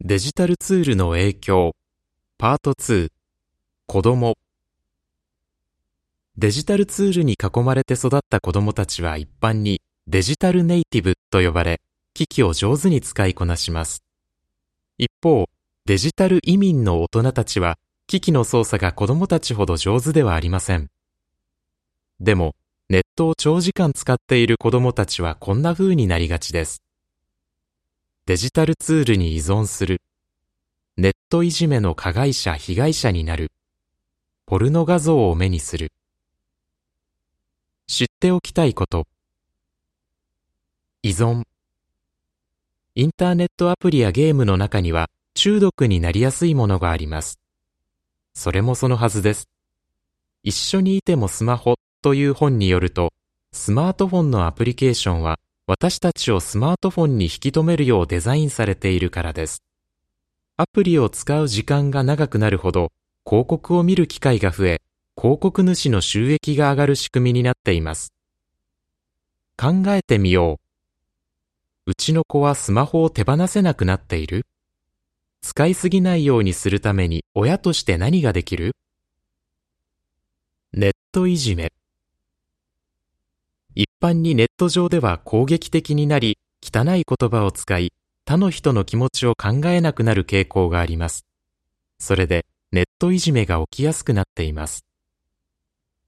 デジタルツールの影響パート2子供デジタルツールに囲まれて育った子供たちは一般にデジタルネイティブと呼ばれ、機器を上手に使いこなします。一方、デジタル移民の大人たちは、機器の操作が子供たちほど上手ではありません。でも、ネットを長時間使っている子供たちはこんな風になりがちです。デジタルツールに依存する。ネットいじめの加害者、被害者になる。ポルノ画像を目にする。知っておきたいこと。依存。インターネットアプリやゲームの中には中毒になりやすいものがあります。それもそのはずです。一緒にいてもスマホという本によると、スマートフォンのアプリケーションは私たちをスマートフォンに引き止めるようデザインされているからです。アプリを使う時間が長くなるほど広告を見る機会が増え、広告主の収益が上がる仕組みになっています。考えてみよう。うちの子はスマホを手放せなくなっている？使いすぎないようにするために親として何ができる？ネットいじめ。一般にネット上では攻撃的になり、汚い言葉を使い、他の人の気持ちを考えなくなる傾向があります。それで、ネットいじめが起きやすくなっています。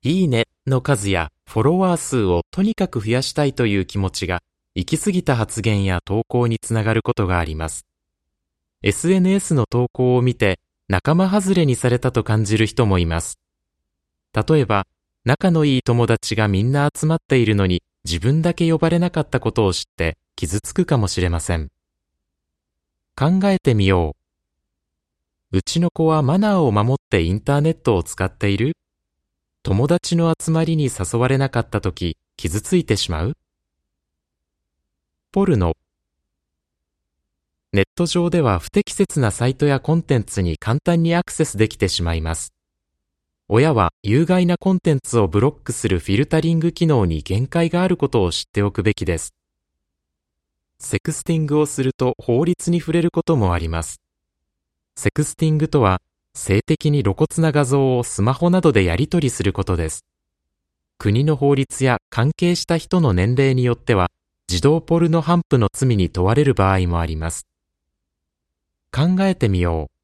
いいねの数やフォロワー数をとにかく増やしたいという気持ちが行き過ぎた発言や投稿につながることがあります。SNS の投稿を見て仲間外れにされたと感じる人もいます。例えば、仲のいい友達がみんな集まっているのに自分だけ呼ばれなかったことを知って傷つくかもしれません。考えてみよう。うちの子はマナーを守ってインターネットを使っている？友達の集まりに誘われなかった時傷ついてしまう？ポルノネット上では不適切なサイトやコンテンツに簡単にアクセスできてしまいます。親は有害なコンテンツをブロックするフィルタリング機能に限界があることを知っておくべきです。セクスティングをすると法律に触れることもあります。セクスティングとは性的に露骨な画像をスマホなどでやり取りすることです。国の法律や関係した人の年齢によっては、児童ポルノ反布の罪に問われる場合もあります。考えてみよう。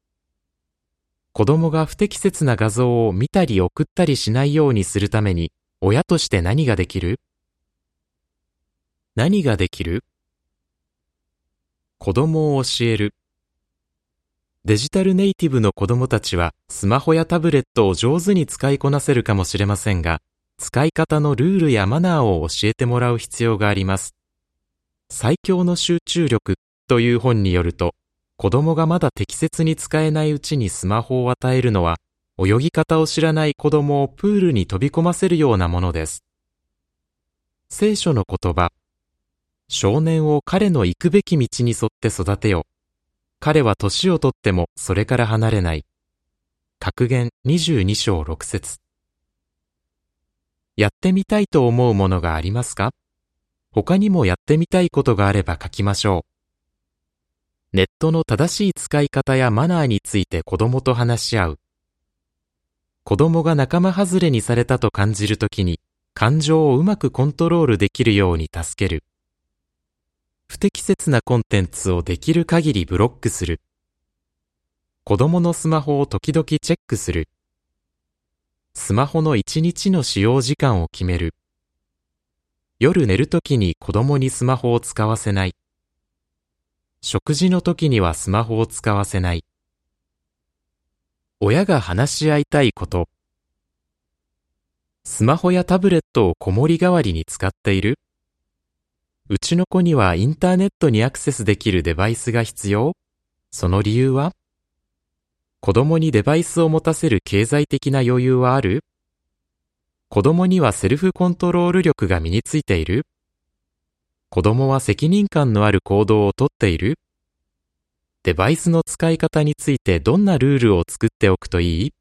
子供が不適切な画像を見たり送ったりしないようにするために、親として何ができる？何ができる？子供を教える。デジタルネイティブの子供たちはスマホやタブレットを上手に使いこなせるかもしれませんが、使い方のルールやマナーを教えてもらう必要があります。最強の集中力という本によると、子供がまだ適切に使えないうちにスマホを与えるのは、泳ぎ方を知らない子供をプールに飛び込ませるようなものです。聖書の言葉、少年を彼の行くべき道に沿って育てよ。彼は年をとってもそれから離れない。格言22章6節やってみたいと思うものがありますか？他にもやってみたいことがあれば書きましょう。ネットの正しい使い方やマナーについて子供と話し合う。子供が仲間外れにされたと感じるときに感情をうまくコントロールできるように助ける。不適切なコンテンツをできる限りブロックする。子供のスマホを時々チェックする。スマホの1日の使用時間を決める。夜寝るときに子供にスマホを使わせない。食事の時にはスマホを使わせない。親が話し合いたいこと。スマホやタブレットを子守代わりに使っている。うちの子にはインターネットにアクセスできるデバイスが必要。その理由は？子供にデバイスを持たせる経済的な余裕はある。子供にはセルフコントロール力が身についている。子供は責任感のある行動をとっている？デバイスの使い方についてどんなルールを作っておくといい？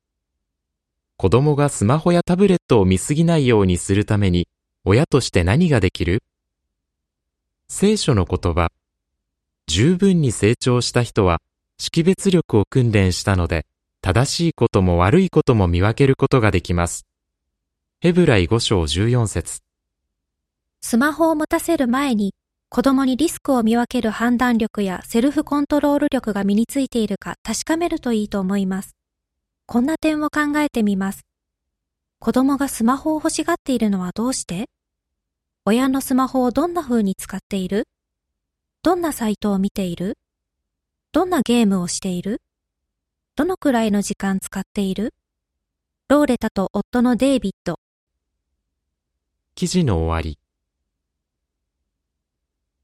子供がスマホやタブレットを見すぎないようにするために親として何ができる？聖書の言葉、十分に成長した人は識別力を訓練したので、正しいことも悪いことも見分けることができます。ヘブライ5章14節。スマホを持たせる前に、子供にリスクを見分ける判断力やセルフコントロール力が身についているか確かめるといいと思います。こんな点を考えてみます。子供がスマホを欲しがっているのはどうして？親のスマホをどんな風に使っている？どんなサイトを見ている？どんなゲームをしている？どのくらいの時間使っている？ローレタと夫のデイビッド。記事の終わり。